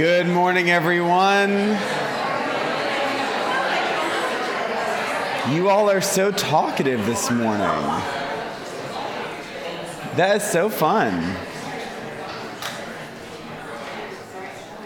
Good morning, everyone. You all are so talkative this morning. That is so fun.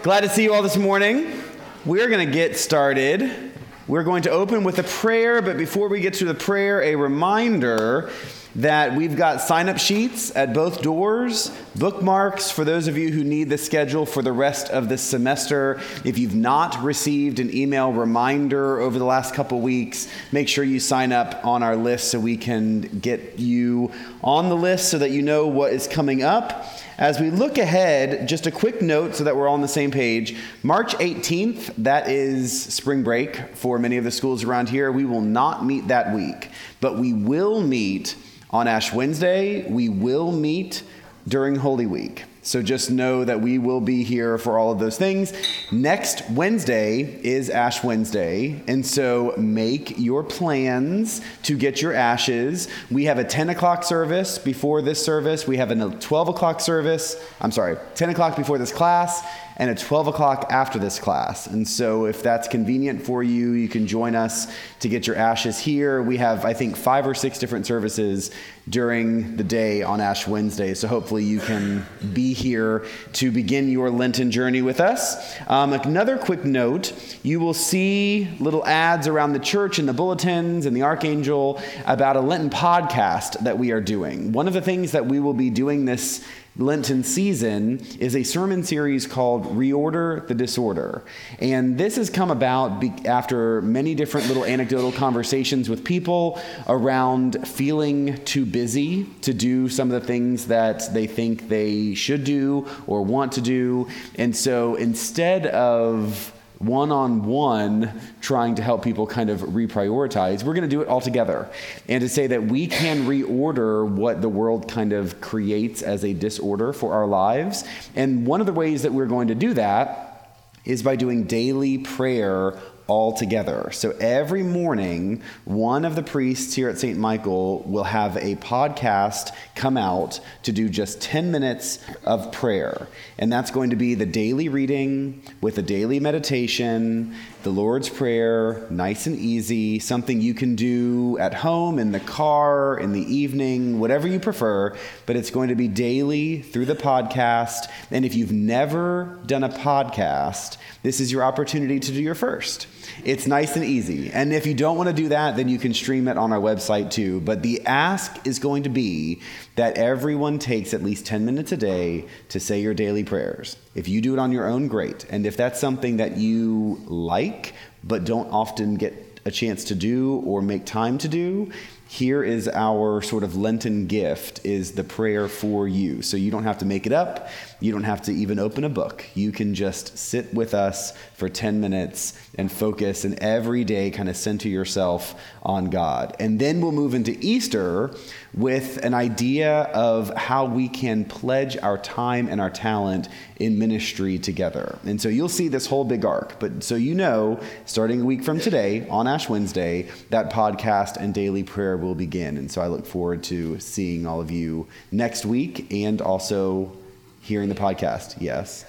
Glad to see you all this morning. We're going to get started. We're going to open with a prayer, but before we get to the prayer, a reminder that we've got sign up sheets at both doors, bookmarks for those of you who need the schedule for the rest of the semester. If you've not received an email reminder over the last couple weeks, make sure you sign up on our list so we can get you on the list so that you know what is coming up. As we look ahead, just a quick note so that we're all on the same page. March 18th, that is spring break for many of the schools around here. We will not meet that week, but we will meet on Ash Wednesday. We will meet during Holy Week. So just know that we will be here for all of those things. Next Wednesday is Ash Wednesday. And so make your plans to get your ashes. We have a 10 o'clock service before this service. We have a 12 o'clock service. I'm sorry, 10 o'clock before this class and at 12 o'clock after this class. And so, if that's convenient for you, you can join us to get your ashes here. We have, I think, five or six different services during the day on Ash Wednesday. So, hopefully, you can be here to begin your Lenten journey with us. Um, another quick note you will see little ads around the church and the bulletins and the Archangel about a Lenten podcast that we are doing. One of the things that we will be doing this Lenten season is a sermon series called Reorder the Disorder. And this has come about be- after many different little anecdotal conversations with people around feeling too busy to do some of the things that they think they should do or want to do. And so instead of one on one trying to help people kind of reprioritize. We're going to do it all together. And to say that we can reorder what the world kind of creates as a disorder for our lives. And one of the ways that we're going to do that is by doing daily prayer all together. So every morning, one of the priests here at St. Michael will have a podcast come out to do just 10 minutes of prayer. And that's going to be the daily reading with a daily meditation the Lord's Prayer, nice and easy, something you can do at home, in the car, in the evening, whatever you prefer, but it's going to be daily through the podcast. And if you've never done a podcast, this is your opportunity to do your first. It's nice and easy. And if you don't want to do that, then you can stream it on our website too. But the ask is going to be that everyone takes at least 10 minutes a day to say your daily prayers. If you do it on your own, great. And if that's something that you like but don't often get a chance to do or make time to do, here is our sort of Lenten gift is the prayer for you. So you don't have to make it up. You don't have to even open a book. You can just sit with us for 10 minutes and focus and every day kind of center yourself on God. And then we'll move into Easter with an idea of how we can pledge our time and our talent in ministry together. And so you'll see this whole big arc. But so you know, starting a week from today on Ash Wednesday, that podcast and daily prayer will begin. And so I look forward to seeing all of you next week and also hearing the podcast. Yes.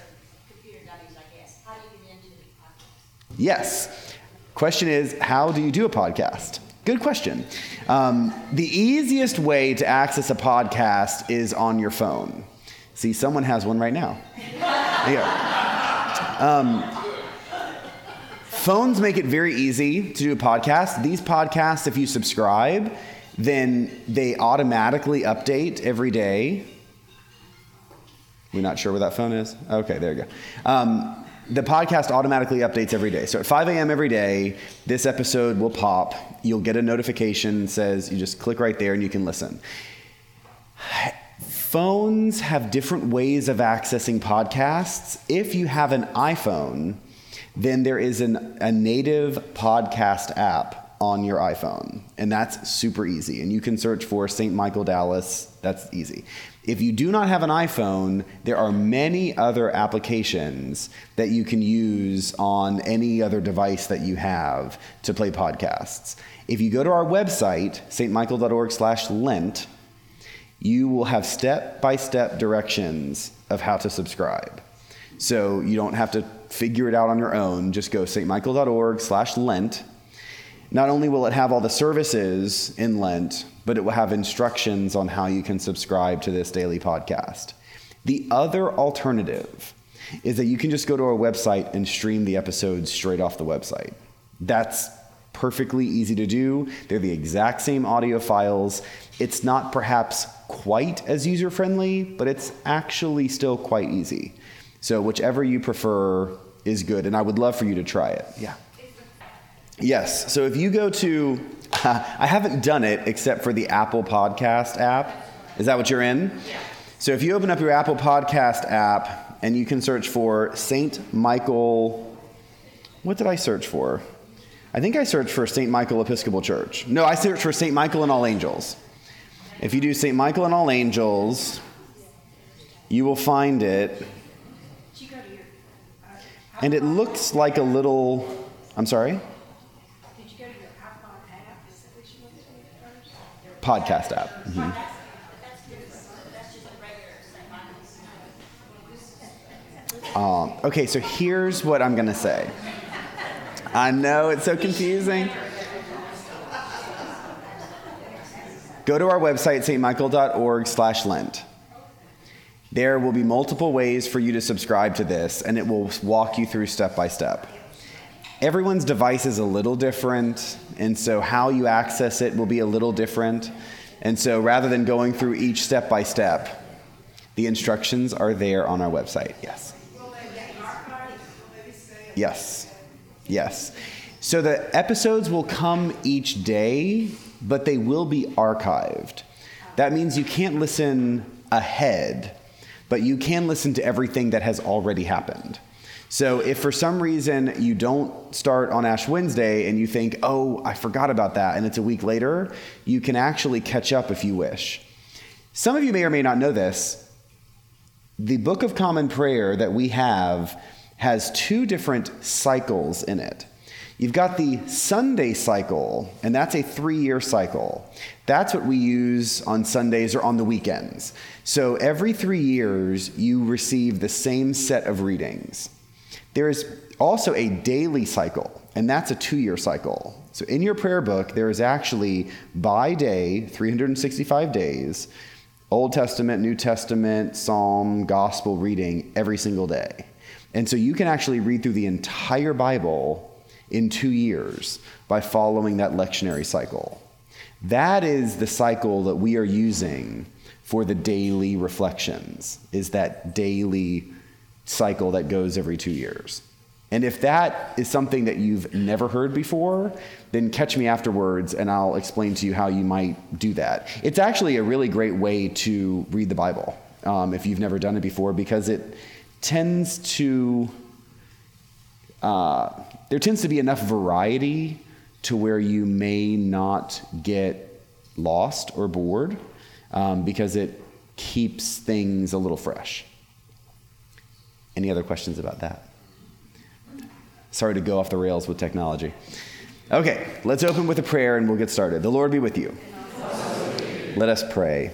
Yes. Question is, how do you do a podcast? Good question. Um, the easiest way to access a podcast is on your phone. See, someone has one right now. Yeah. Um, phones make it very easy to do a podcast. These podcasts, if you subscribe, then they automatically update every day. We're not sure where that phone is? Okay, there you go. Um, the podcast automatically updates every day. So at 5 a.m. every day, this episode will pop. You'll get a notification says you just click right there and you can listen. Phones have different ways of accessing podcasts. If you have an iPhone, then there is an, a native podcast app on your iPhone, and that's super easy. And you can search for St. Michael Dallas, that's easy. If you do not have an iPhone, there are many other applications that you can use on any other device that you have to play podcasts. If you go to our website, stmichael.org/lent, you will have step-by-step directions of how to subscribe. So you don't have to figure it out on your own. Just go stmichael.org slash Lent. Not only will it have all the services in Lent, but it will have instructions on how you can subscribe to this daily podcast. The other alternative is that you can just go to our website and stream the episodes straight off the website. That's perfectly easy to do. They're the exact same audio files. It's not perhaps quite as user friendly, but it's actually still quite easy. So, whichever you prefer is good, and I would love for you to try it. Yeah. Yes. So, if you go to, I haven't done it except for the Apple Podcast app. Is that what you're in? So, if you open up your Apple Podcast app and you can search for St. Michael, what did I search for? I think I searched for St. Michael Episcopal Church. No, I searched for St. Michael and All Angels. If you do St. Michael and All Angels, you will find it. And it looks like a little. I'm sorry? Podcast app. Mm-hmm. Um, okay, so here's what I'm going to say. I know it's so confusing. Go to our website, stmichael.org slash Lent. There will be multiple ways for you to subscribe to this, and it will walk you through step by step. Everyone's device is a little different, and so how you access it will be a little different. And so rather than going through each step by step, the instructions are there on our website. Yes. Yes. Yes. So the episodes will come each day, but they will be archived. That means you can't listen ahead, but you can listen to everything that has already happened. So if for some reason you don't start on Ash Wednesday and you think, oh, I forgot about that, and it's a week later, you can actually catch up if you wish. Some of you may or may not know this. The Book of Common Prayer that we have has two different cycles in it. You've got the Sunday cycle, and that's a three year cycle. That's what we use on Sundays or on the weekends. So every three years, you receive the same set of readings. There is also a daily cycle, and that's a two year cycle. So in your prayer book, there is actually by day, 365 days, Old Testament, New Testament, Psalm, Gospel reading every single day. And so you can actually read through the entire Bible in two years by following that lectionary cycle. That is the cycle that we are using for the daily reflections, is that daily cycle that goes every two years. And if that is something that you've never heard before, then catch me afterwards and I'll explain to you how you might do that. It's actually a really great way to read the Bible um, if you've never done it before because it tends to uh, there tends to be enough variety to where you may not get lost or bored um, because it keeps things a little fresh. Any other questions about that? Sorry to go off the rails with technology. Okay, let's open with a prayer and we'll get started. The Lord be with you. Let us pray.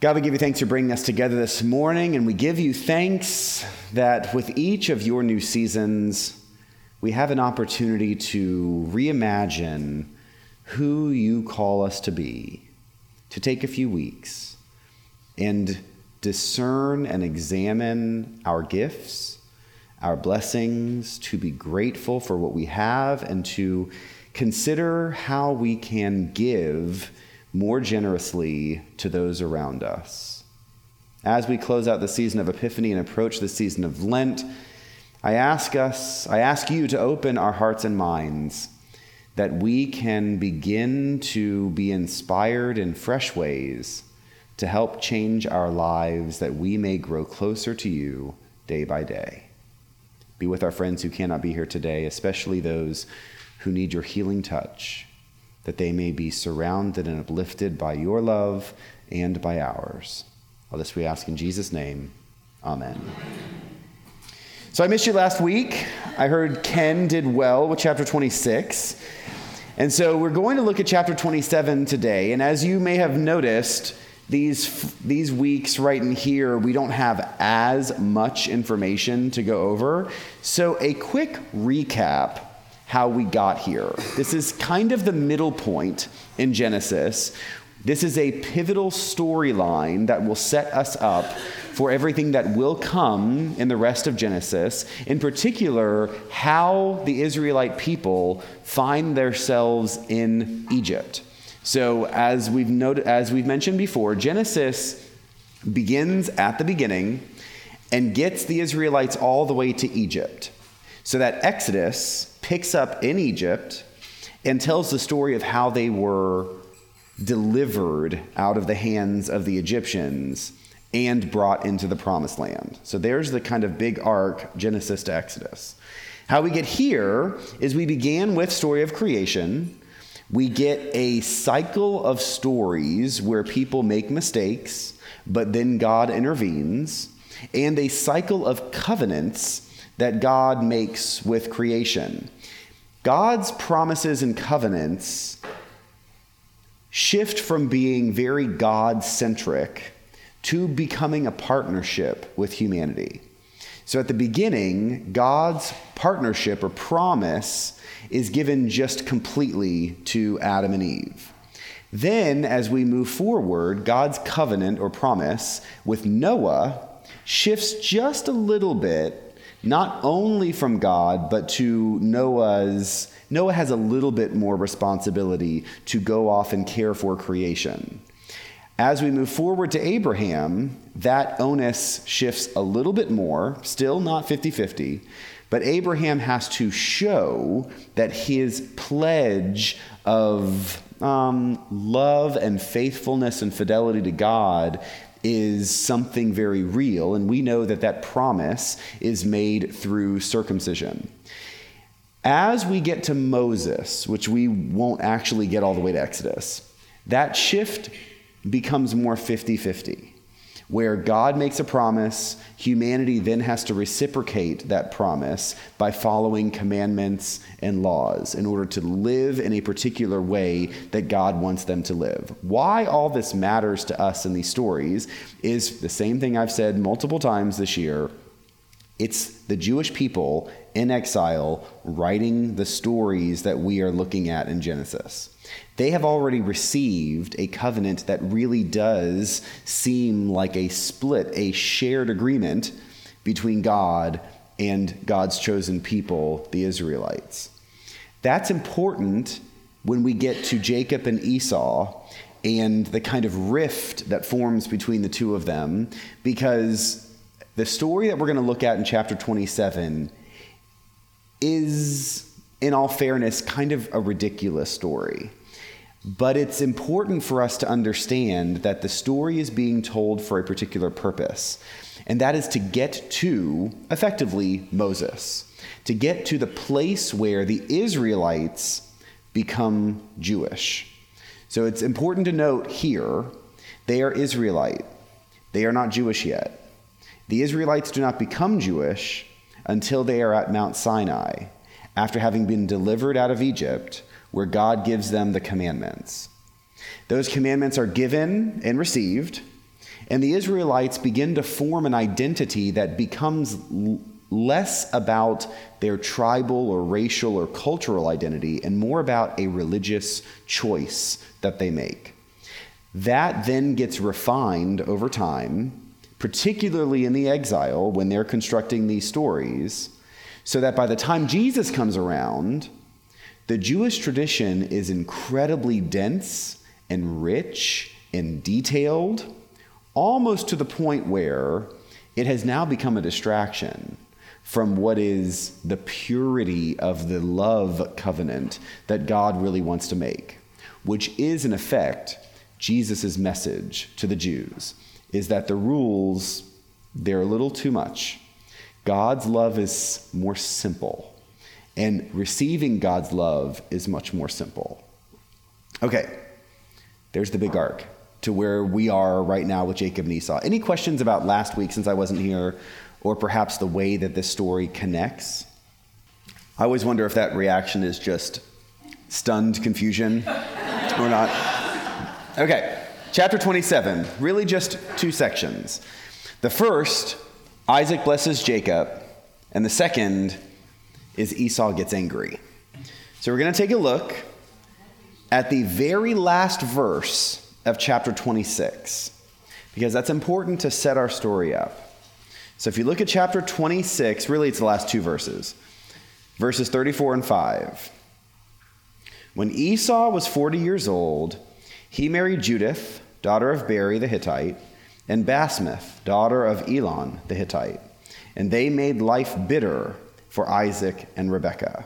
God, we give you thanks for bringing us together this morning, and we give you thanks that with each of your new seasons, we have an opportunity to reimagine who you call us to be, to take a few weeks and discern and examine our gifts, our blessings, to be grateful for what we have, and to consider how we can give more generously to those around us. As we close out the season of Epiphany and approach the season of Lent, I ask us, I ask you to open our hearts and minds that we can begin to be inspired in fresh ways to help change our lives that we may grow closer to you day by day. Be with our friends who cannot be here today, especially those who need your healing touch that they may be surrounded and uplifted by your love and by ours. All this we ask in Jesus' name. Amen. So I missed you last week. I heard Ken did well with chapter 26. And so we're going to look at chapter 27 today. And as you may have noticed, these, these weeks right in here, we don't have as much information to go over. So, a quick recap how we got here. This is kind of the middle point in Genesis. This is a pivotal storyline that will set us up for everything that will come in the rest of Genesis, in particular, how the Israelite people find themselves in Egypt. So, as we've, noted, as we've mentioned before, Genesis begins at the beginning and gets the Israelites all the way to Egypt. So that Exodus picks up in Egypt and tells the story of how they were delivered out of the hands of the Egyptians and brought into the promised land. So there's the kind of big arc, Genesis to Exodus. How we get here is we began with story of creation we get a cycle of stories where people make mistakes, but then God intervenes, and a cycle of covenants that God makes with creation. God's promises and covenants shift from being very God centric to becoming a partnership with humanity. So at the beginning, God's partnership or promise is given just completely to Adam and Eve. Then, as we move forward, God's covenant or promise with Noah shifts just a little bit, not only from God, but to Noah's. Noah has a little bit more responsibility to go off and care for creation. As we move forward to Abraham, that onus shifts a little bit more, still not 50 50, but Abraham has to show that his pledge of um, love and faithfulness and fidelity to God is something very real. And we know that that promise is made through circumcision. As we get to Moses, which we won't actually get all the way to Exodus, that shift becomes more 50 50 where God makes a promise, humanity then has to reciprocate that promise by following commandments and laws in order to live in a particular way that God wants them to live. Why all this matters to us in these stories is the same thing I've said multiple times this year. It's the Jewish people in exile writing the stories that we are looking at in Genesis they have already received a covenant that really does seem like a split, a shared agreement between God and God's chosen people, the Israelites. That's important when we get to Jacob and Esau and the kind of rift that forms between the two of them, because the story that we're going to look at in chapter 27 is, in all fairness, kind of a ridiculous story. But it's important for us to understand that the story is being told for a particular purpose, and that is to get to, effectively, Moses, to get to the place where the Israelites become Jewish. So it's important to note here they are Israelite, they are not Jewish yet. The Israelites do not become Jewish until they are at Mount Sinai, after having been delivered out of Egypt where God gives them the commandments. Those commandments are given and received, and the Israelites begin to form an identity that becomes l- less about their tribal or racial or cultural identity and more about a religious choice that they make. That then gets refined over time, particularly in the exile when they're constructing these stories, so that by the time Jesus comes around, the Jewish tradition is incredibly dense and rich and detailed, almost to the point where it has now become a distraction from what is the purity of the love covenant that God really wants to make, which is, in effect, Jesus' message to the Jews is that the rules, they're a little too much. God's love is more simple. And receiving God's love is much more simple. Okay, there's the big arc to where we are right now with Jacob and Esau. Any questions about last week since I wasn't here, or perhaps the way that this story connects? I always wonder if that reaction is just stunned confusion or not. Okay, chapter 27, really just two sections. The first, Isaac blesses Jacob, and the second is Esau gets angry. So we're going to take a look at the very last verse of chapter 26, because that's important to set our story up. So if you look at chapter 26, really it's the last two verses, verses 34 and 5. When Esau was 40 years old, he married Judith, daughter of Beeri the Hittite, and Basemath, daughter of Elon the Hittite, and they made life bitter for Isaac and Rebekah.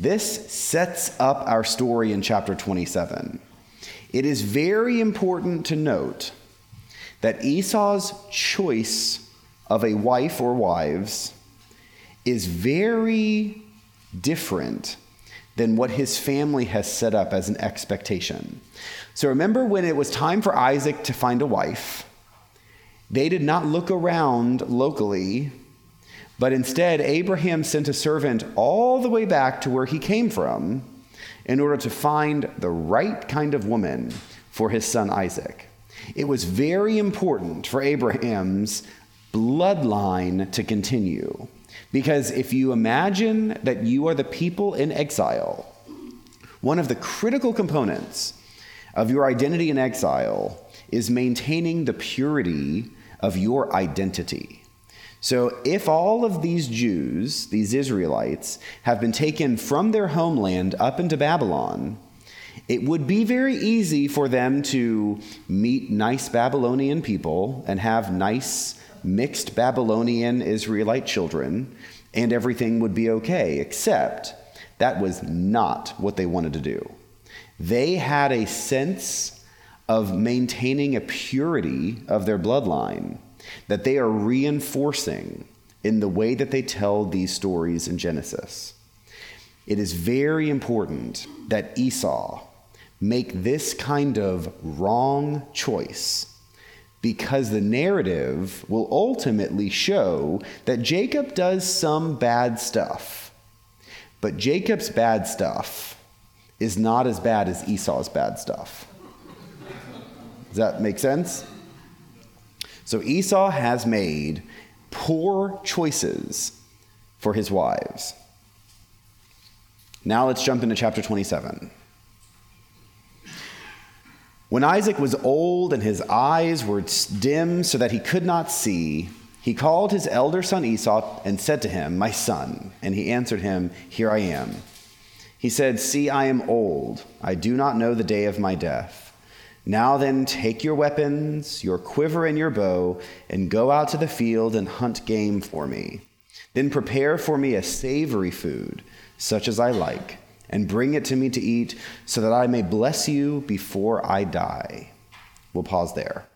This sets up our story in chapter 27. It is very important to note that Esau's choice of a wife or wives is very different than what his family has set up as an expectation. So remember when it was time for Isaac to find a wife, they did not look around locally, but instead Abraham sent a servant all the way back to where he came from in order to find the right kind of woman for his son Isaac. It was very important for Abraham's bloodline to continue. Because if you imagine that you are the people in exile, one of the critical components of your identity in exile is maintaining the purity of your identity. So, if all of these Jews, these Israelites, have been taken from their homeland up into Babylon, it would be very easy for them to meet nice Babylonian people and have nice mixed Babylonian Israelite children, and everything would be okay, except that was not what they wanted to do. They had a sense of maintaining a purity of their bloodline that they are reinforcing in the way that they tell these stories in Genesis. It is very important that Esau make this kind of wrong choice because the narrative will ultimately show that Jacob does some bad stuff. But Jacob's bad stuff is not as bad as Esau's bad stuff. Does that make sense? So Esau has made poor choices for his wives. Now let's jump into chapter 27. When Isaac was old and his eyes were dim so that he could not see, he called his elder son Esau and said to him, My son. And he answered him, Here I am. He said, See, I am old. I do not know the day of my death. Now then, take your weapons, your quiver, and your bow, and go out to the field and hunt game for me. Then prepare for me a savory food, such as I like and bring it to me to eat, so that I may bless you before I die. We'll pause there.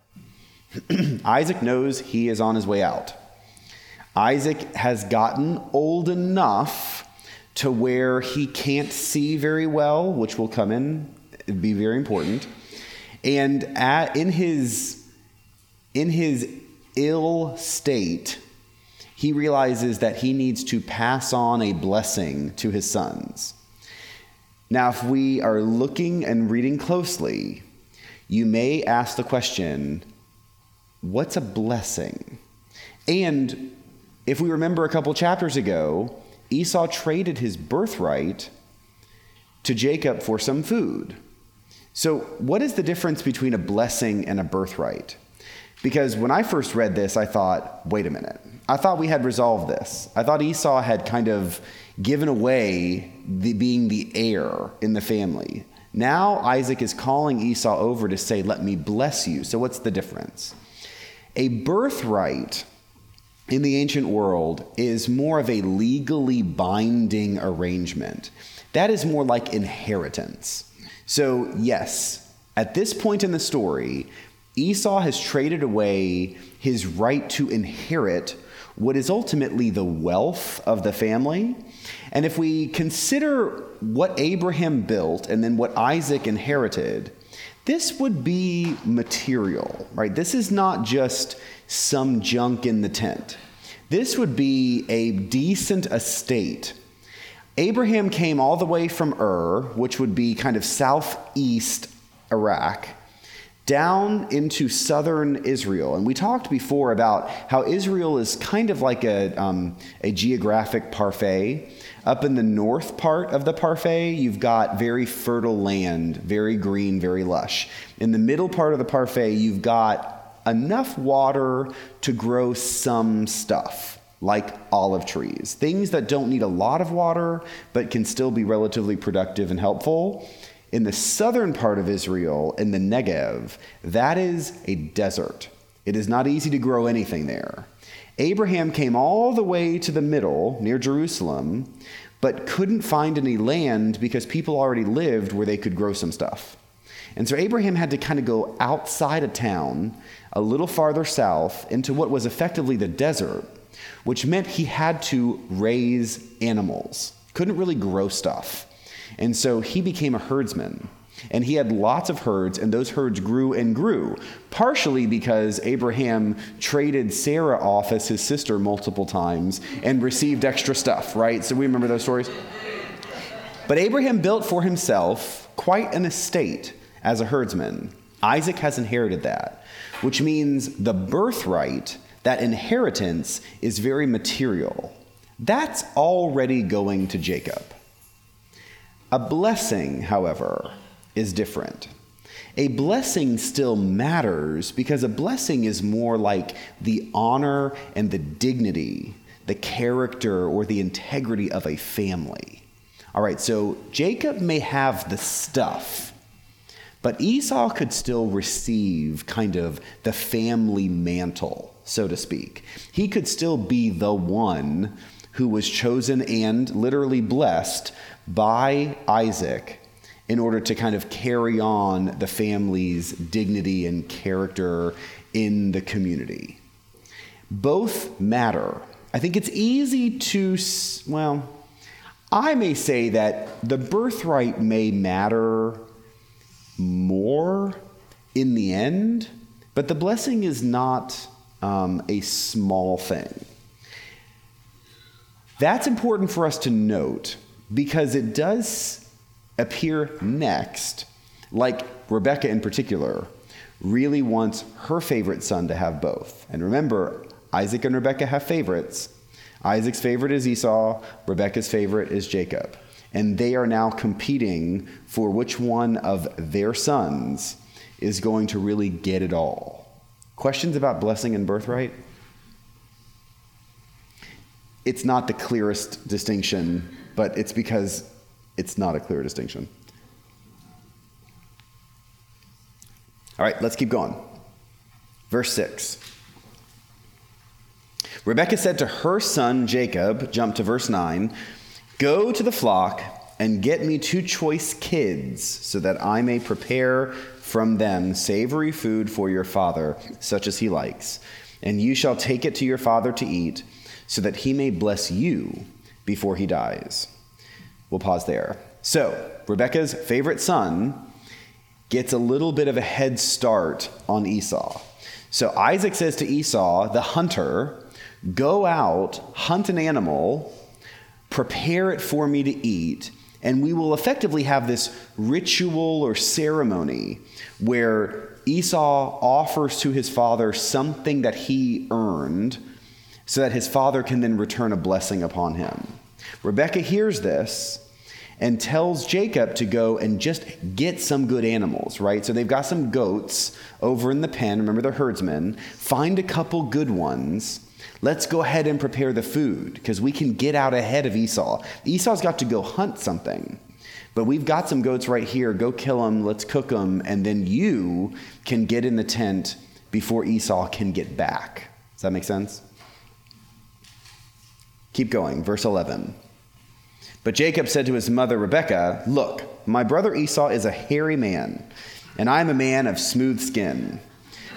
Isaac knows he is on his way out. Isaac has gotten old enough to where he can't see very well, which will come in, be very important. And at, in his in his ill state, he realizes that he needs to pass on a blessing to his sons. Now, if we are looking and reading closely, you may ask the question what's a blessing? And if we remember a couple chapters ago, Esau traded his birthright to Jacob for some food. So, what is the difference between a blessing and a birthright? Because when I first read this, I thought, wait a minute. I thought we had resolved this. I thought Esau had kind of given away the, being the heir in the family. Now Isaac is calling Esau over to say, Let me bless you. So, what's the difference? A birthright in the ancient world is more of a legally binding arrangement. That is more like inheritance. So, yes, at this point in the story, Esau has traded away his right to inherit what is ultimately the wealth of the family and if we consider what Abraham built and then what Isaac inherited, this would be material, right? This is not just some junk in the tent. This would be a decent estate. Abraham came all the way from Ur, which would be kind of southeast Iraq, down into southern Israel. And we talked before about how Israel is kind of like a, um, a geographic parfait. Up in the north part of the parfait, you've got very fertile land, very green, very lush. In the middle part of the parfait, you've got enough water to grow some stuff, like olive trees. Things that don't need a lot of water, but can still be relatively productive and helpful. In the southern part of Israel, in the Negev, that is a desert. It is not easy to grow anything there. Abraham came all the way to the middle, near Jerusalem, but couldn't find any land because people already lived where they could grow some stuff. And so Abraham had to kind of go outside of town, a little farther south, into what was effectively the desert, which meant he had to raise animals. Couldn't really grow stuff. And so he became a herdsman. And he had lots of herds, and those herds grew and grew, partially because Abraham traded Sarah off as his sister multiple times and received extra stuff, right? So we remember those stories. But Abraham built for himself quite an estate as a herdsman. Isaac has inherited that, which means the birthright, that inheritance, is very material. That's already going to Jacob. A blessing, however, is different. A blessing still matters because a blessing is more like the honor and the dignity, the character or the integrity of a family. All right, so Jacob may have the stuff, but Esau could still receive kind of the family mantle, so to speak. He could still be the one who was chosen and literally blessed by Isaac in order to kind of carry on the family's dignity and character in the community. Both matter. I think it's easy to, well, I may say that the birthright may matter more in the end, but the blessing is not um, a small thing. That's important for us to note because it does appear next, like Rebecca in particular, really wants her favorite son to have both. And remember, Isaac and Rebecca have favorites. Isaac's favorite is Esau, Rebecca's favorite is Jacob. And they are now competing for which one of their sons is going to really get it all. Questions about blessing and birthright? It's not the clearest distinction but it's because it's not a clear distinction. All right, let's keep going. Verse 6. Rebekah said to her son Jacob, jump to verse 9, Go to the flock and get me two choice kids, so that I may prepare from them savory food for your father, such as he likes. And you shall take it to your father to eat, so that he may bless you before he dies. We'll pause there. So, Rebecca's favorite son gets a little bit of a head start on Esau. So, Isaac says to Esau, the hunter, Go out, hunt an animal, prepare it for me to eat, and we will effectively have this ritual or ceremony where Esau offers to his father something that he earned so that his father can then return a blessing upon him. Rebecca hears this and tells Jacob to go and just get some good animals, right? So they've got some goats over in the pen. Remember, they're herdsmen. Find a couple good ones. Let's go ahead and prepare the food because we can get out ahead of Esau. Esau's got to go hunt something. But we've got some goats right here. Go kill them. Let's cook them. And then you can get in the tent before Esau can get back. Does that make sense? Keep going. Verse 11. But Jacob said to his mother Rebekah, Look, my brother Esau is a hairy man, and I am a man of smooth skin.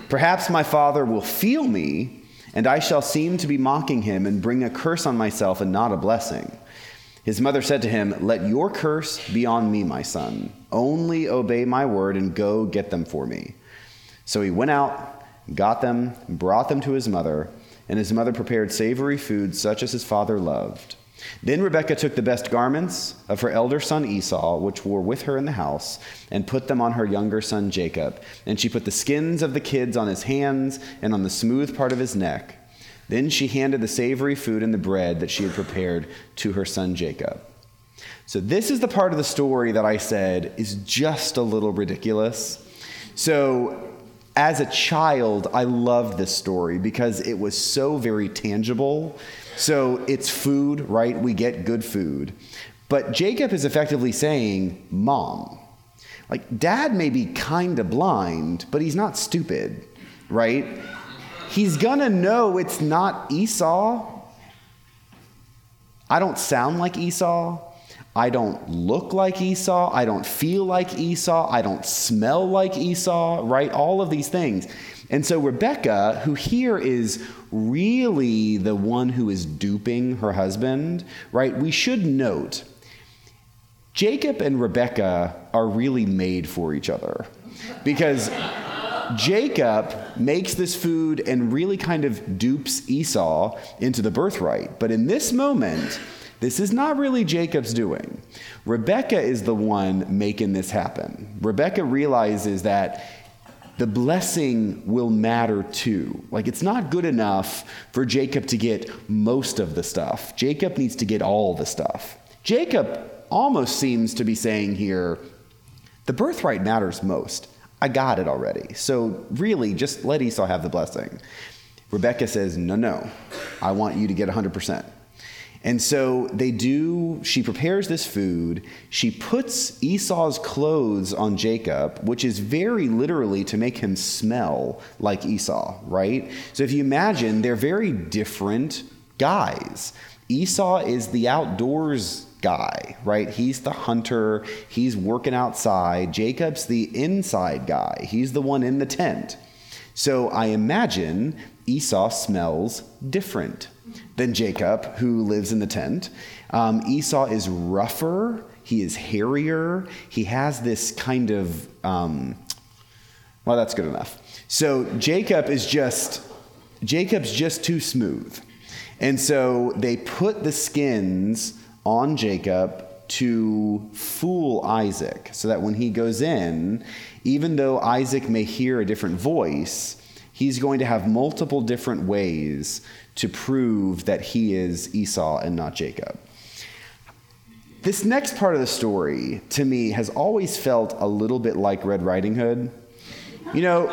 Perhaps my father will feel me, and I shall seem to be mocking him and bring a curse on myself and not a blessing. His mother said to him, Let your curse be on me, my son. Only obey my word and go get them for me. So he went out, got them, brought them to his mother, and his mother prepared savory food such as his father loved. Then Rebekah took the best garments of her elder son Esau, which were with her in the house, and put them on her younger son Jacob. And she put the skins of the kids on his hands and on the smooth part of his neck. Then she handed the savory food and the bread that she had prepared to her son Jacob. So, this is the part of the story that I said is just a little ridiculous. So, as a child, I loved this story because it was so very tangible. So it's food, right? We get good food. But Jacob is effectively saying, Mom, like, dad may be kind of blind, but he's not stupid, right? He's gonna know it's not Esau. I don't sound like Esau. I don't look like Esau. I don't feel like Esau. I don't smell like Esau, right? All of these things. And so Rebecca, who here is really the one who is duping her husband, right? We should note Jacob and Rebecca are really made for each other because Jacob makes this food and really kind of dupes Esau into the birthright. But in this moment, this is not really Jacob's doing. Rebecca is the one making this happen. Rebecca realizes that the blessing will matter too. Like, it's not good enough for Jacob to get most of the stuff. Jacob needs to get all the stuff. Jacob almost seems to be saying here the birthright matters most. I got it already. So, really, just let Esau have the blessing. Rebecca says, No, no, I want you to get 100%. And so they do, she prepares this food. She puts Esau's clothes on Jacob, which is very literally to make him smell like Esau, right? So if you imagine, they're very different guys. Esau is the outdoors guy, right? He's the hunter, he's working outside. Jacob's the inside guy, he's the one in the tent. So I imagine Esau smells different than Jacob, who lives in the tent. Um, Esau is rougher, he is hairier, he has this kind of, um, well, that's good enough. So Jacob is just, Jacob's just too smooth. And so they put the skins on Jacob to fool Isaac so that when he goes in, even though Isaac may hear a different voice, he's going to have multiple different ways to prove that he is Esau and not Jacob. This next part of the story, to me, has always felt a little bit like Red Riding Hood. You know,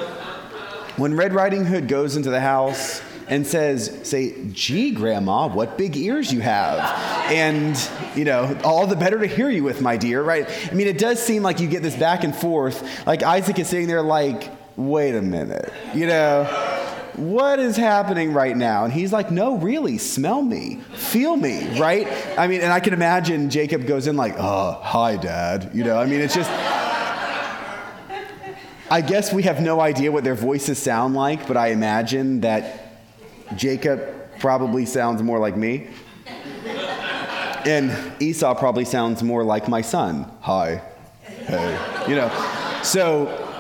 when Red Riding Hood goes into the house and says, say, gee, Grandma, what big ears you have. And, you know, all the better to hear you with, my dear, right? I mean, it does seem like you get this back and forth. Like Isaac is sitting there like, wait a minute, you know, what is happening right now? And he's like, no, really, smell me, feel me, right? I mean, and I can imagine Jacob goes in like, oh, hi, dad. You know, I mean, it's just. I guess we have no idea what their voices sound like, but I imagine that Jacob probably sounds more like me. And Esau probably sounds more like my son. Hi. Hey. You know. So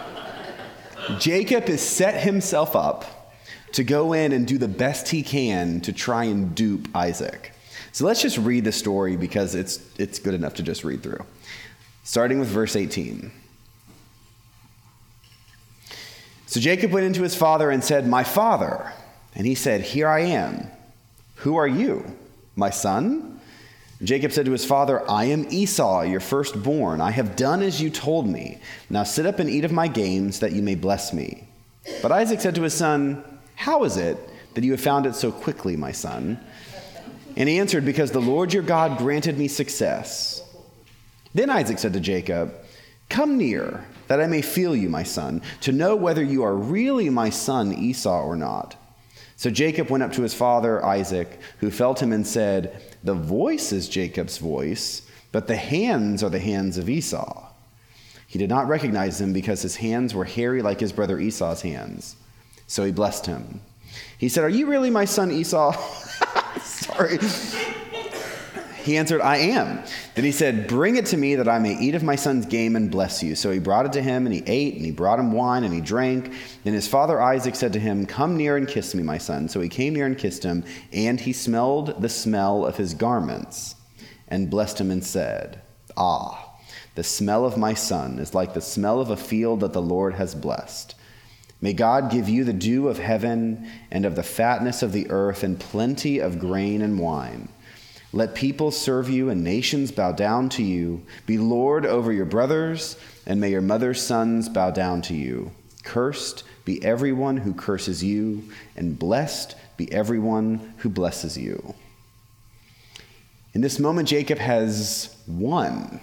Jacob has set himself up to go in and do the best he can to try and dupe Isaac. So let's just read the story because it's, it's good enough to just read through. Starting with verse 18. So Jacob went into his father and said, My father. And he said, Here I am. Who are you? My son? Jacob said to his father, I am Esau, your firstborn. I have done as you told me. Now sit up and eat of my games, that you may bless me. But Isaac said to his son, How is it that you have found it so quickly, my son? And he answered, Because the Lord your God granted me success. Then Isaac said to Jacob, Come near, that I may feel you, my son, to know whether you are really my son Esau or not. So Jacob went up to his father Isaac, who felt him and said, The voice is Jacob's voice, but the hands are the hands of Esau. He did not recognize him because his hands were hairy like his brother Esau's hands. So he blessed him. He said, Are you really my son Esau? Sorry. He answered, I am. Then he said, Bring it to me that I may eat of my son's game and bless you. So he brought it to him, and he ate, and he brought him wine, and he drank. Then his father Isaac said to him, Come near and kiss me, my son. So he came near and kissed him, and he smelled the smell of his garments, and blessed him and said, Ah, the smell of my son is like the smell of a field that the Lord has blessed. May God give you the dew of heaven and of the fatness of the earth and plenty of grain and wine. Let people serve you and nations bow down to you. Be Lord over your brothers, and may your mother's sons bow down to you. Cursed be everyone who curses you, and blessed be everyone who blesses you. In this moment, Jacob has won.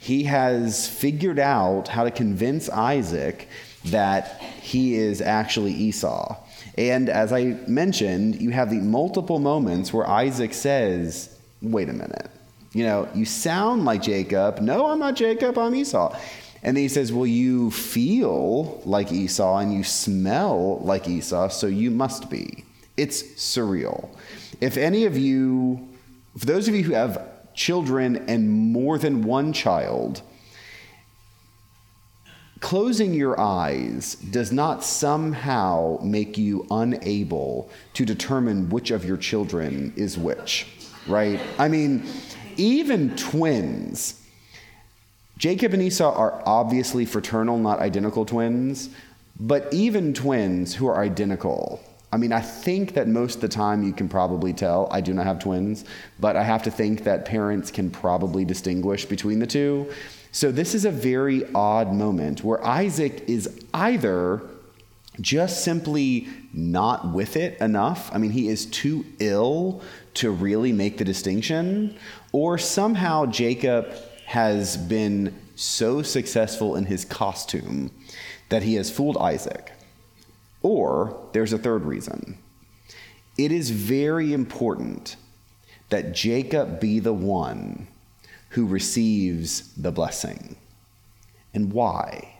He has figured out how to convince Isaac that he is actually Esau. And as I mentioned, you have the multiple moments where Isaac says, Wait a minute. You know, you sound like Jacob. No, I'm not Jacob, I'm Esau. And then he says, Well, you feel like Esau and you smell like Esau, so you must be. It's surreal. If any of you, for those of you who have children and more than one child, closing your eyes does not somehow make you unable to determine which of your children is which, right? I mean, even twins. Jacob and Esau are obviously fraternal, not identical twins, but even twins who are identical. I mean, I think that most of the time you can probably tell. I do not have twins, but I have to think that parents can probably distinguish between the two. So this is a very odd moment where Isaac is either just simply not with it enough. I mean, he is too ill to really make the distinction, or somehow Jacob has been so successful in his costume that he has fooled Isaac. Or there's a third reason. It is very important that Jacob be the one who receives the blessing. And why?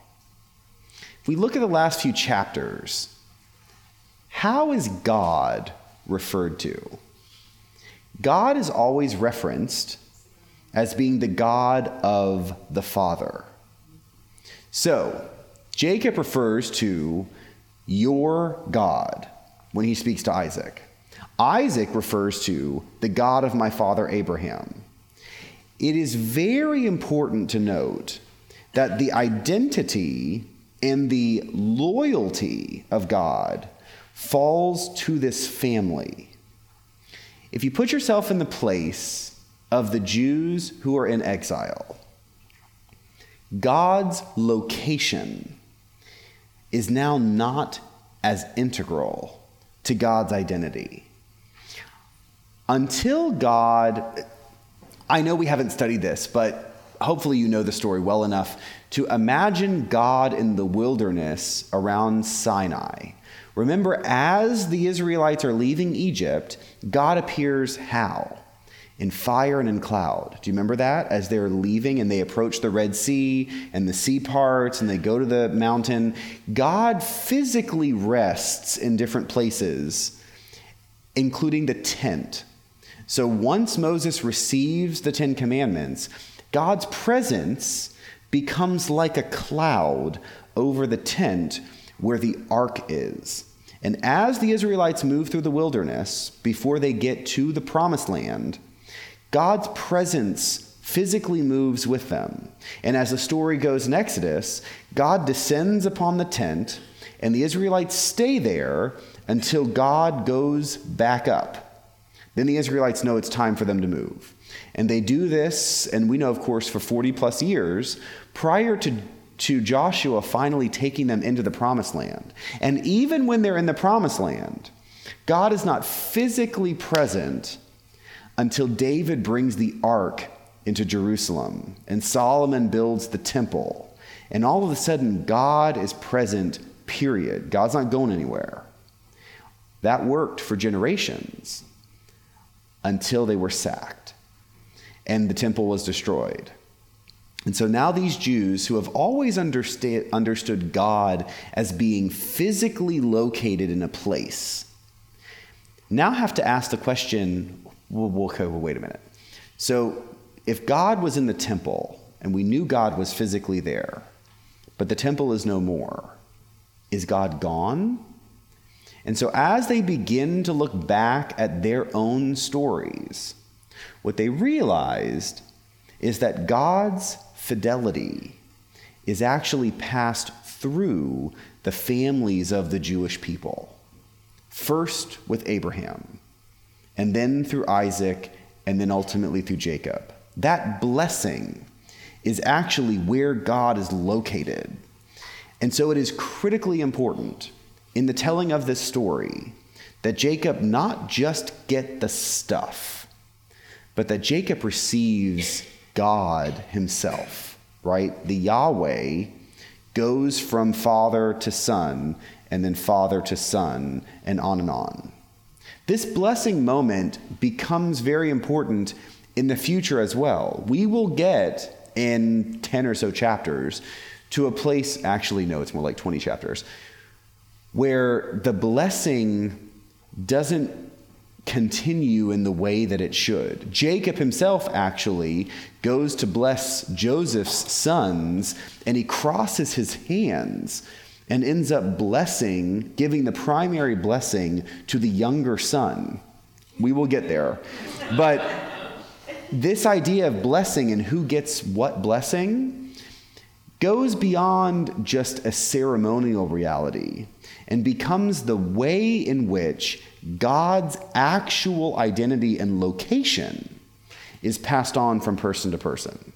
If we look at the last few chapters, how is God referred to? God is always referenced as being the God of the Father. So, Jacob refers to your God when he speaks to Isaac. Isaac refers to the God of my father Abraham. It is very important to note that the identity and the loyalty of God falls to this family. If you put yourself in the place of the Jews who are in exile, God's location is now not as integral to God's identity. Until God, I know we haven't studied this, but hopefully you know the story well enough to imagine God in the wilderness around Sinai. Remember, as the Israelites are leaving Egypt, God appears how? In fire and in cloud. Do you remember that? As they're leaving and they approach the Red Sea and the sea parts and they go to the mountain, God physically rests in different places, including the tent so once Moses receives the Ten Commandments, God's presence becomes like a cloud over the tent where the ark is. And as the Israelites move through the wilderness before they get to the promised land, God's presence physically moves with them. And as the story goes in Exodus, God descends upon the tent, and the Israelites stay there until God goes back up. Then the Israelites know it's time for them to move. And they do this, and we know, of course, for 40 plus years prior to, to Joshua finally taking them into the promised land. And even when they're in the promised land, God is not physically present until David brings the ark into Jerusalem and Solomon builds the temple. And all of a sudden, God is present, period. God's not going anywhere. That worked for generations until they were sacked and the temple was destroyed. And so now these Jews who have always understood God as being physically located in a place now have to ask the question well, okay, well, wait a minute. So, if God was in the temple and we knew God was physically there, but the temple is no more, is God gone? And so, as they begin to look back at their own stories, what they realized is that God's fidelity is actually passed through the families of the Jewish people. First with Abraham, and then through Isaac, and then ultimately through Jacob. That blessing is actually where God is located. And so it is critically important in the telling of this story that Jacob not just get the stuff, but that Jacob receives God himself, right? The Yahweh goes from father to son, and then father to son, and on and on. This blessing moment becomes very important in the future as well. We will get in 10 or so chapters to a place, actually, no, it's more like 20 chapters, where the blessing doesn't continue in the way that it should. Jacob himself actually goes to bless Joseph's sons and he crosses his hands and ends up blessing, giving the primary blessing to the younger son. We will get there. But this idea of blessing and who gets what blessing goes beyond just a ceremonial reality and becomes the way in which God's actual identity and location is passed on from person to person.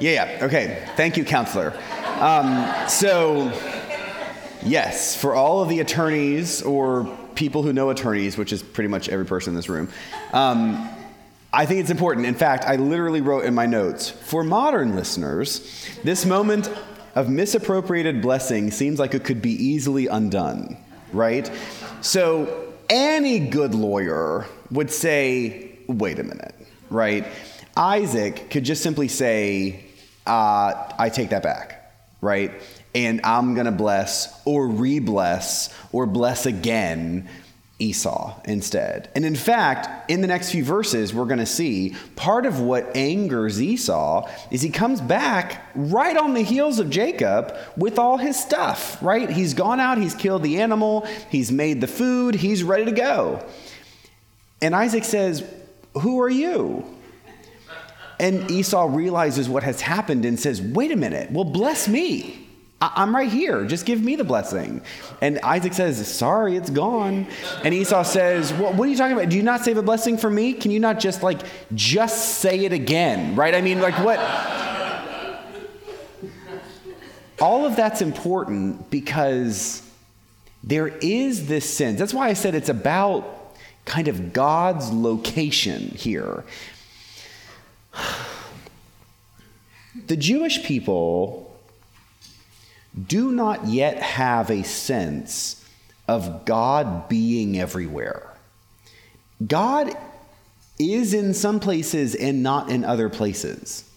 Yeah, yeah. Okay. Thank you, counselor. Um, so, yes, for all of the attorneys or people who know attorneys, which is pretty much every person in this room, um, I think it's important. In fact, I literally wrote in my notes for modern listeners, this moment of misappropriated blessing seems like it could be easily undone, right? So any good lawyer would say, wait a minute, right? Isaac could just simply say, uh, I take that back, right? And I'm going to bless or re bless or bless again Esau instead. And in fact, in the next few verses, we're going to see part of what angers Esau is he comes back right on the heels of Jacob with all his stuff, right? He's gone out, he's killed the animal, he's made the food, he's ready to go. And Isaac says, Who are you? And Esau realizes what has happened and says, Wait a minute, well, bless me. I- am right here. Just give me the blessing. And Isaac says, Sorry, it's gone. And Esau says, well, What are you talking about? Do you not save a blessing for me? Can you not just like, just say it again? Right? I mean, like, what? All of that's important because there is this sense. That's why I said it's about kind of God's location here. The Jewish people do not yet have a sense of God being everywhere. God is in some places and not in other places.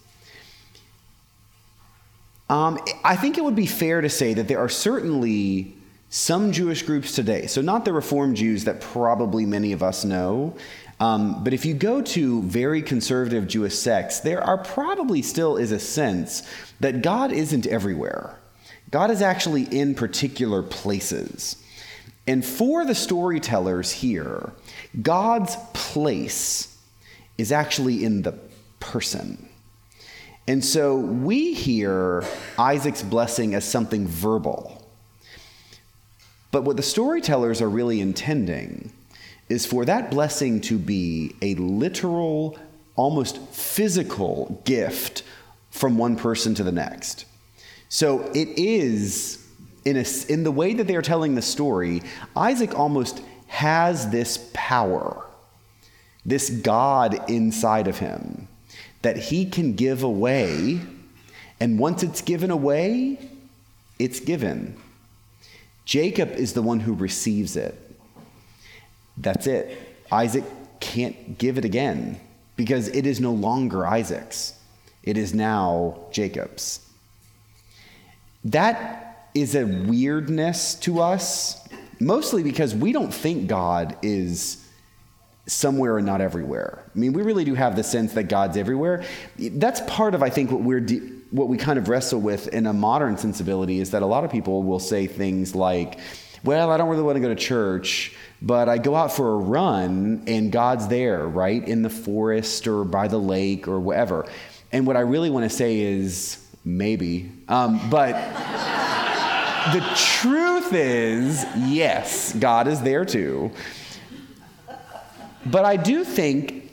Um, I think it would be fair to say that there are certainly some Jewish groups today, so not the Reformed Jews that probably many of us know, um, but if you go to very conservative Jewish sects, there are probably still is a sense that God isn't everywhere. God is actually in particular places. And for the storytellers here, God's place is actually in the person. And so we hear Isaac's blessing as something verbal. But what the storytellers are really intending is for that blessing to be a literal, almost physical gift from one person to the next. So it is, in, a, in the way that they are telling the story, Isaac almost has this power, this God inside of him that he can give away. And once it's given away, it's given. Jacob is the one who receives it. That's it. Isaac can't give it again because it is no longer Isaac's, it is now Jacob's. That is a weirdness to us, mostly because we don't think God is somewhere and not everywhere. I mean, we really do have the sense that God's everywhere. That's part of, I think, what we're de- what we kind of wrestle with in a modern sensibility is that a lot of people will say things like, "Well, I don't really want to go to church." But I go out for a run and God's there, right? In the forest or by the lake or whatever. And what I really want to say is maybe. Um, but the truth is, yes, God is there too. But I do think,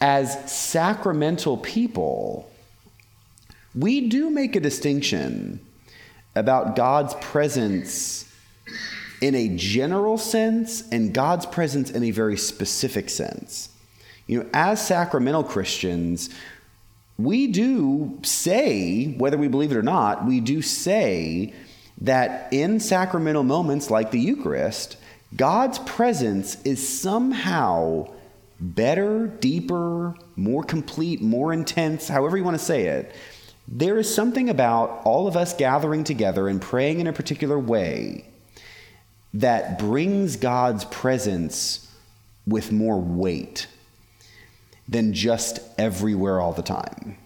as sacramental people, we do make a distinction about God's presence in a general sense and God's presence in a very specific sense. You know, as sacramental Christians, we do say, whether we believe it or not, we do say that in sacramental moments like the Eucharist, God's presence is somehow better, deeper, more complete, more intense, however you want to say it. There is something about all of us gathering together and praying in a particular way that brings God's presence with more weight than just everywhere all the time.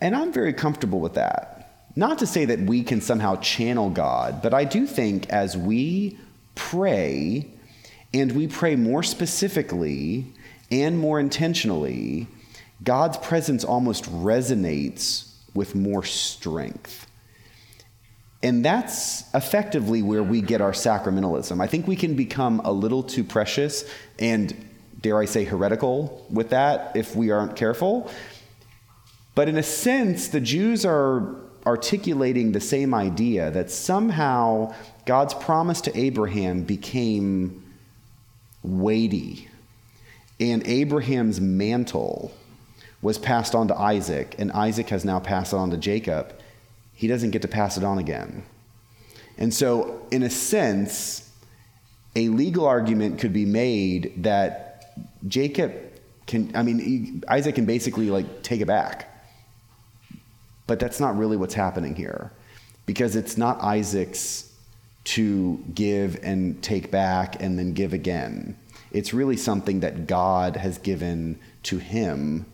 And I'm very comfortable with that. Not to say that we can somehow channel God, but I do think as we pray, and we pray more specifically and more intentionally, God's presence almost resonates with more strength. And that's effectively where we get our sacramentalism. I think we can become a little too precious and, dare I say, heretical with that if we aren't careful. But in a sense, the Jews are articulating the same idea that somehow God's promise to Abraham became weighty, and Abraham's mantle was passed on to Isaac, and Isaac has now passed it on to Jacob. He doesn't get to pass it on again. And so, in a sense, a legal argument could be made that Jacob can, I mean, Isaac can basically like take it back. But that's not really what's happening here because it's not Isaac's to give and take back and then give again. It's really something that God has given to him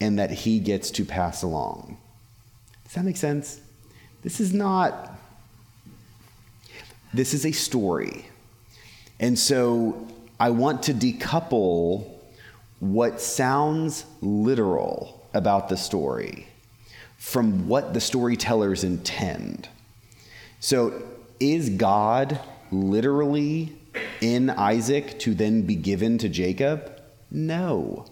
and that he gets to pass along. Does that make sense? This is not, this is a story. And so I want to decouple what sounds literal about the story from what the storytellers intend. So is God literally in Isaac to then be given to Jacob? No.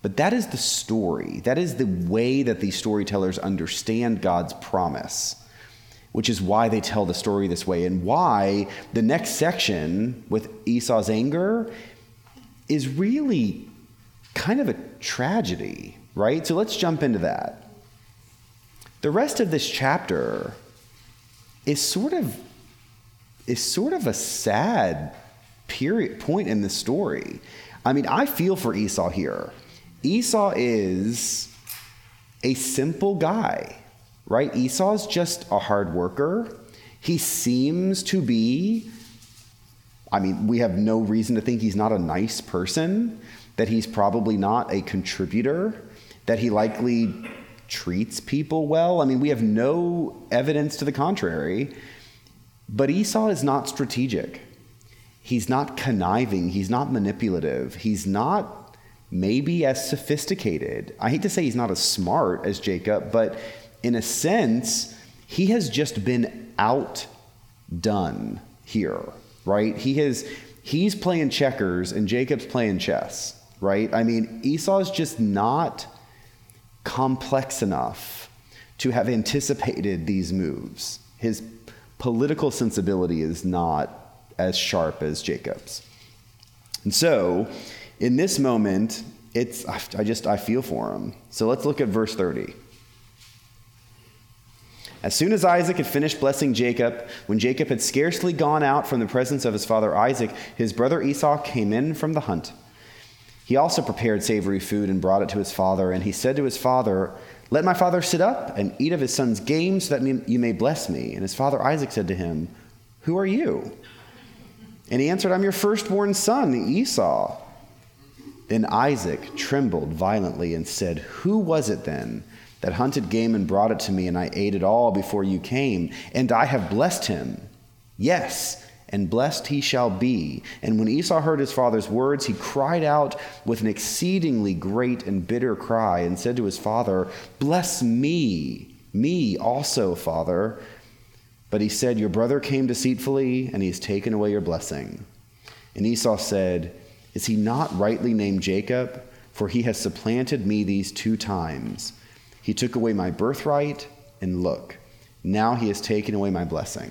But that is the story. That is the way that these storytellers understand God's promise, which is why they tell the story this way, and why the next section with Esau's anger is really kind of a tragedy, right? So let's jump into that. The rest of this chapter is sort of is sort of a sad period point in the story. I mean, I feel for Esau here. Esau is a simple guy, right? Esau is just a hard worker. He seems to be, I mean, we have no reason to think he's not a nice person, that he's probably not a contributor, that he likely treats people well. I mean, we have no evidence to the contrary. But Esau is not strategic. He's not conniving. He's not manipulative. He's not maybe as sophisticated. I hate to say he's not as smart as Jacob, but in a sense, he has just been outdone here, right? He has he's playing checkers and Jacob's playing chess, right? I mean, Esau is just not complex enough to have anticipated these moves. His political sensibility is not as sharp as Jacob's. And so, in this moment, it's I just I feel for him. So let's look at verse 30. As soon as Isaac had finished blessing Jacob, when Jacob had scarcely gone out from the presence of his father Isaac, his brother Esau came in from the hunt. He also prepared savory food and brought it to his father, and he said to his father, let my father sit up and eat of his son's game so that you may bless me. And his father Isaac said to him, Who are you? And he answered, I'm your firstborn son, Esau. Then Isaac trembled violently and said, Who was it then that hunted game and brought it to me, and I ate it all before you came? And I have blessed him. Yes, and blessed he shall be. And when Esau heard his father's words, he cried out with an exceedingly great and bitter cry, and said to his father, Bless me, me also, father. But he said, Your brother came deceitfully, and he has taken away your blessing. And Esau said, Is he not rightly named Jacob? For he has supplanted me these two times. He took away my birthright, and look, now he has taken away my blessing.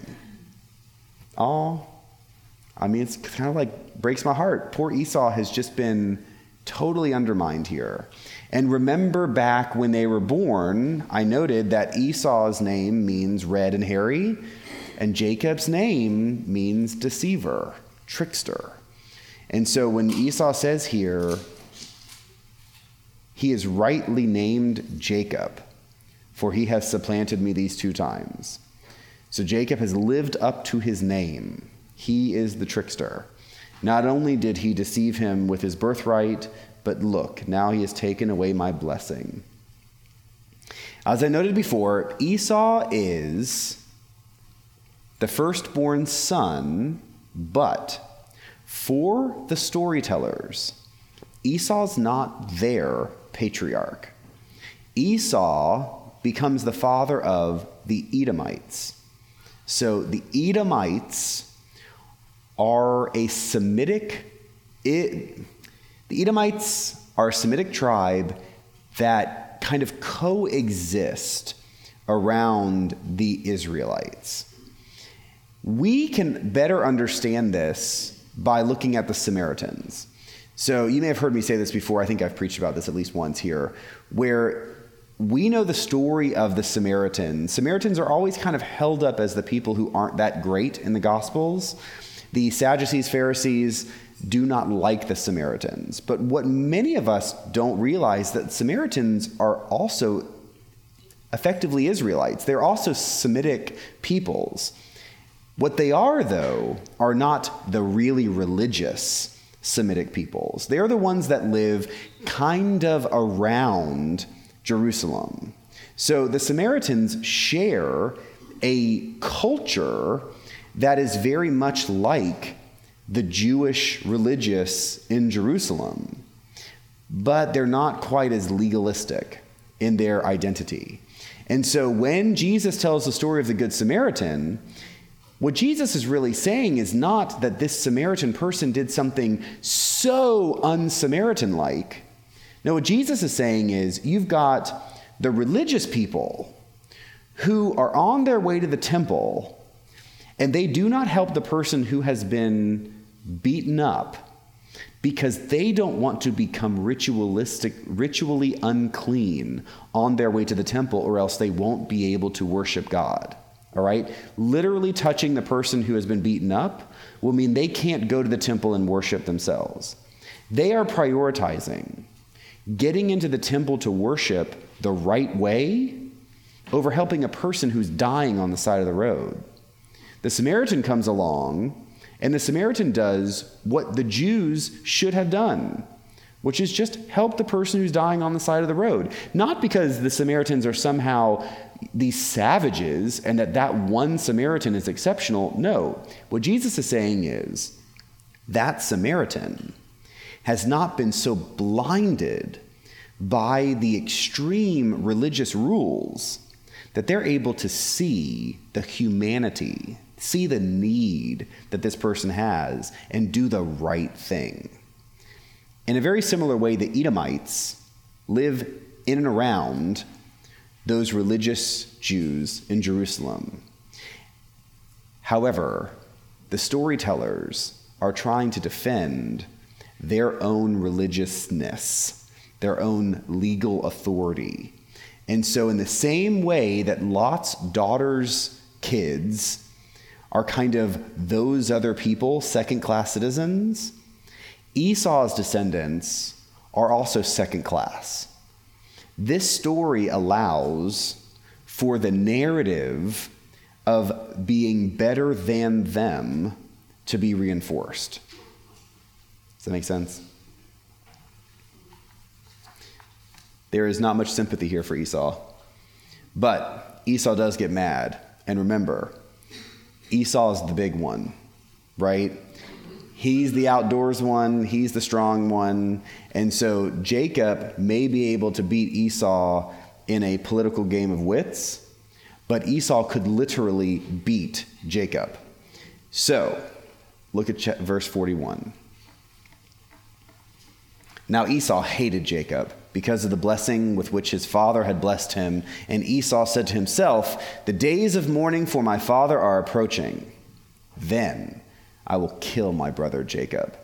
Oh, I mean, it's kind of like breaks my heart. Poor Esau has just been totally undermined here. And remember back when they were born, I noted that Esau's name means red and hairy, and Jacob's name means deceiver, trickster. And so when Esau says here, he is rightly named Jacob, for he has supplanted me these two times. So Jacob has lived up to his name. He is the trickster. Not only did he deceive him with his birthright, but look, now he has taken away my blessing. As I noted before, Esau is the firstborn son, but for the storytellers, Esau's not their patriarch. Esau becomes the father of the Edomites. So the Edomites are a Semitic. It, the Edomites are a Semitic tribe that kind of coexist around the Israelites. We can better understand this by looking at the Samaritans. So you may have heard me say this before. I think I've preached about this at least once here, where we know the story of the Samaritans. Samaritans are always kind of held up as the people who aren't that great in the Gospels. The Sadducees, Pharisees, do not like the Samaritans. But what many of us don't realize that Samaritans are also effectively Israelites. They're also Semitic peoples. What they are, though, are not the really religious Semitic peoples. They're the ones that live kind of around Jerusalem. So the Samaritans share a culture that is very much like the Jewish religious in Jerusalem, but they're not quite as legalistic in their identity. And so when Jesus tells the story of the Good Samaritan, what Jesus is really saying is not that this Samaritan person did something so un Samaritan like. No, what Jesus is saying is you've got the religious people who are on their way to the temple and they do not help the person who has been beaten up because they don't want to become ritualistic, ritually unclean on their way to the temple, or else they won't be able to worship God. All right? Literally touching the person who has been beaten up will mean they can't go to the temple and worship themselves. They are prioritizing getting into the temple to worship the right way over helping a person who's dying on the side of the road. The Samaritan comes along, and the Samaritan does what the Jews should have done, which is just help the person who's dying on the side of the road. Not because the Samaritans are somehow these savages and that that one Samaritan is exceptional. No. What Jesus is saying is that Samaritan has not been so blinded by the extreme religious rules that they're able to see the humanity see the need that this person has and do the right thing. In a very similar way, the Edomites live in and around those religious Jews in Jerusalem. However, the storytellers are trying to defend their own religiousness, their own legal authority. And so, in the same way that Lot's daughter's kids are kind of those other people, second class citizens. Esau's descendants are also second class. This story allows for the narrative of being better than them to be reinforced. Does that make sense? There is not much sympathy here for Esau. But Esau does get mad. And remember, Esau is the big one, right? He's the outdoors one, he's the strong one. And so Jacob may be able to beat Esau in a political game of wits, but Esau could literally beat Jacob. So, look at verse 41. Now Esau hated Jacob because of the blessing with which his father had blessed him, and Esau said to himself, The days of mourning for my father are approaching. Then I will kill my brother Jacob.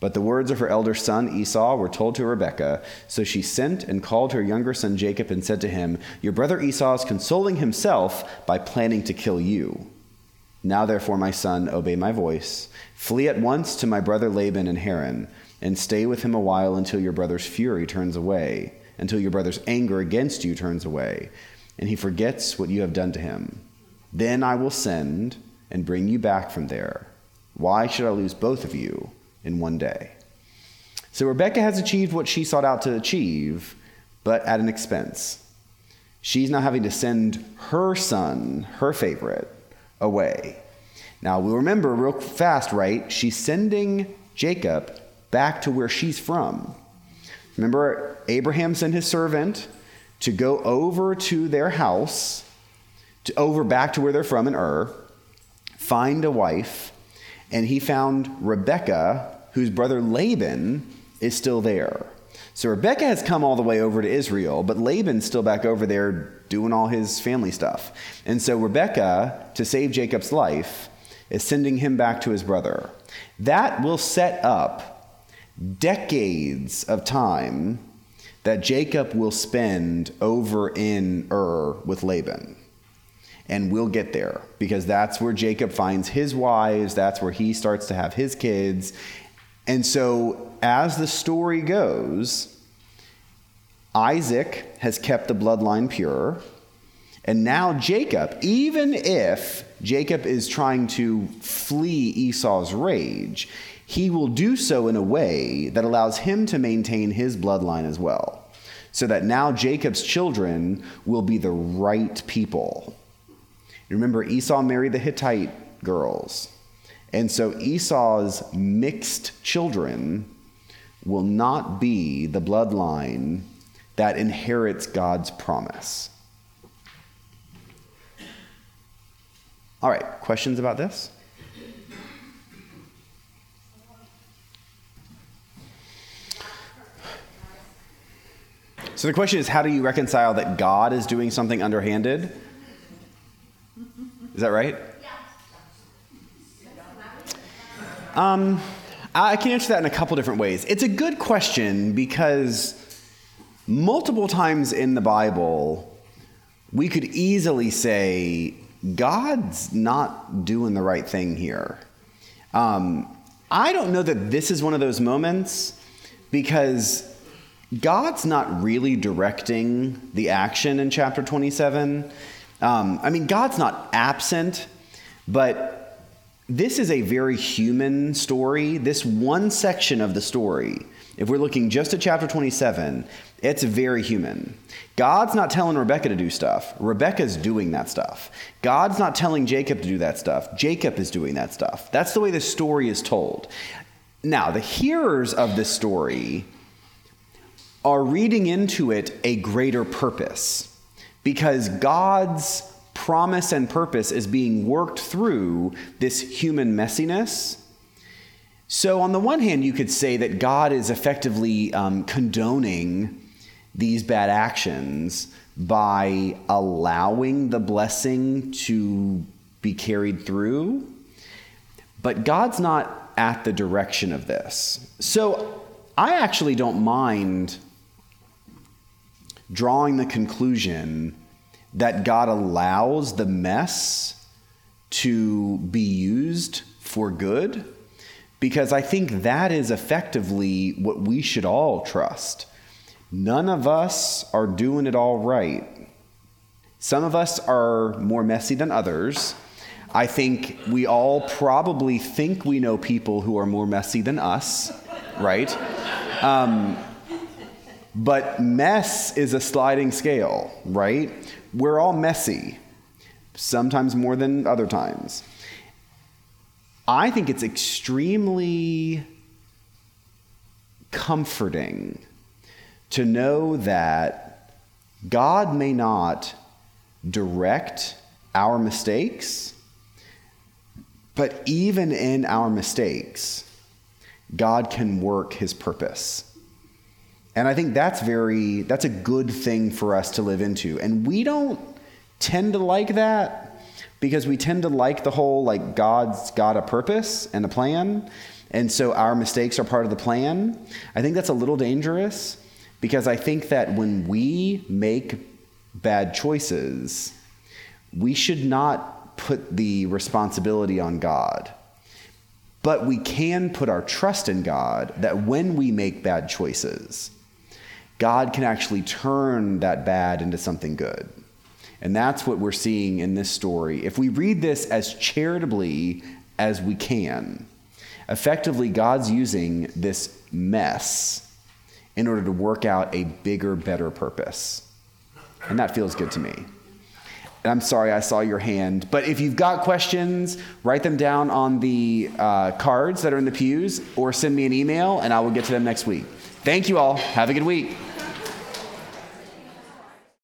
But the words of her elder son Esau were told to Rebekah. So she sent and called her younger son Jacob and said to him, Your brother Esau is consoling himself by planning to kill you. Now, therefore, my son, obey my voice. Flee at once to my brother Laban in Haran, and stay with him a while until your brother's fury turns away, until your brother's anger against you turns away, and he forgets what you have done to him. Then I will send and bring you back from there. Why should I lose both of you in one day? So Rebecca has achieved what she sought out to achieve, but at an expense. She's now having to send her son, her favorite, away. Now, we remember real fast, right? She's sending Jacob back to where she's from. Remember, Abraham sent his servant to go over to their house, to over back to where they're from in Ur, find a wife, and he found Rebecca, whose brother Laban is still there. So Rebecca has come all the way over to Israel, but Laban's still back over there doing all his family stuff. And so Rebecca, to save Jacob's life, is sending him back to his brother. That will set up decades of time that Jacob will spend over in Ur with Laban. And we'll get there because that's where Jacob finds his wives, that's where he starts to have his kids. And so, as the story goes, Isaac has kept the bloodline pure. And now Jacob, even if Jacob is trying to flee Esau's rage, he will do so in a way that allows him to maintain his bloodline as well. So that now Jacob's children will be the right people. Remember, Esau married the Hittite girls. And so Esau's mixed children will not be the bloodline that inherits God's promise. All right, questions about this? So the question is how do you reconcile that God is doing something underhanded? Is that right? Um, I can answer that in a couple different ways. It's a good question because multiple times in the Bible, we could easily say, God's not doing the right thing here. Um, I don't know that this is one of those moments because God's not really directing the action in chapter 27. Um, I mean, God's not absent, but this is a very human story. This one section of the story, if we're looking just at chapter 27, it's very human. God's not telling Rebecca to do stuff. Rebecca's doing that stuff. God's not telling Jacob to do that stuff. Jacob is doing that stuff. That's the way the story is told. Now, the hearers of this story are reading into it a greater purpose because God's promise and purpose is being worked through this human messiness. So, on the one hand, you could say that God is effectively um, condoning these bad actions by allowing the blessing to be carried through. But God's not at the direction of this. So, I actually don't mind drawing the conclusion that God allows the mess to be used for good because I think that is effectively what we should all trust. None of us are doing it all right. Some of us are more messy than others. I think we all probably think we know people who are more messy than us, right? Um, but mess is a sliding scale, right? We're all messy, sometimes more than other times. I think it's extremely comforting to know that God may not direct our mistakes, but even in our mistakes, God can work his purpose. And I think that's very that's a good thing for us to live into. And we don't tend to like that because we tend to like the whole like God's got a purpose and a plan. And so our mistakes are part of the plan. I think that's a little dangerous because I think that when we make bad choices, we should not put the responsibility on God. But we can put our trust in God that when we make bad choices, God can actually turn that bad into something good. And that's what we're seeing in this story. If we read this as charitably as we can, effectively, God's using this mess in order to work out a bigger, better purpose. And that feels good to me. And I'm sorry I saw your hand, but if you've got questions, write them down on the uh, cards that are in the pews or send me an email and I will get to them next week. Thank you all. Have a good week.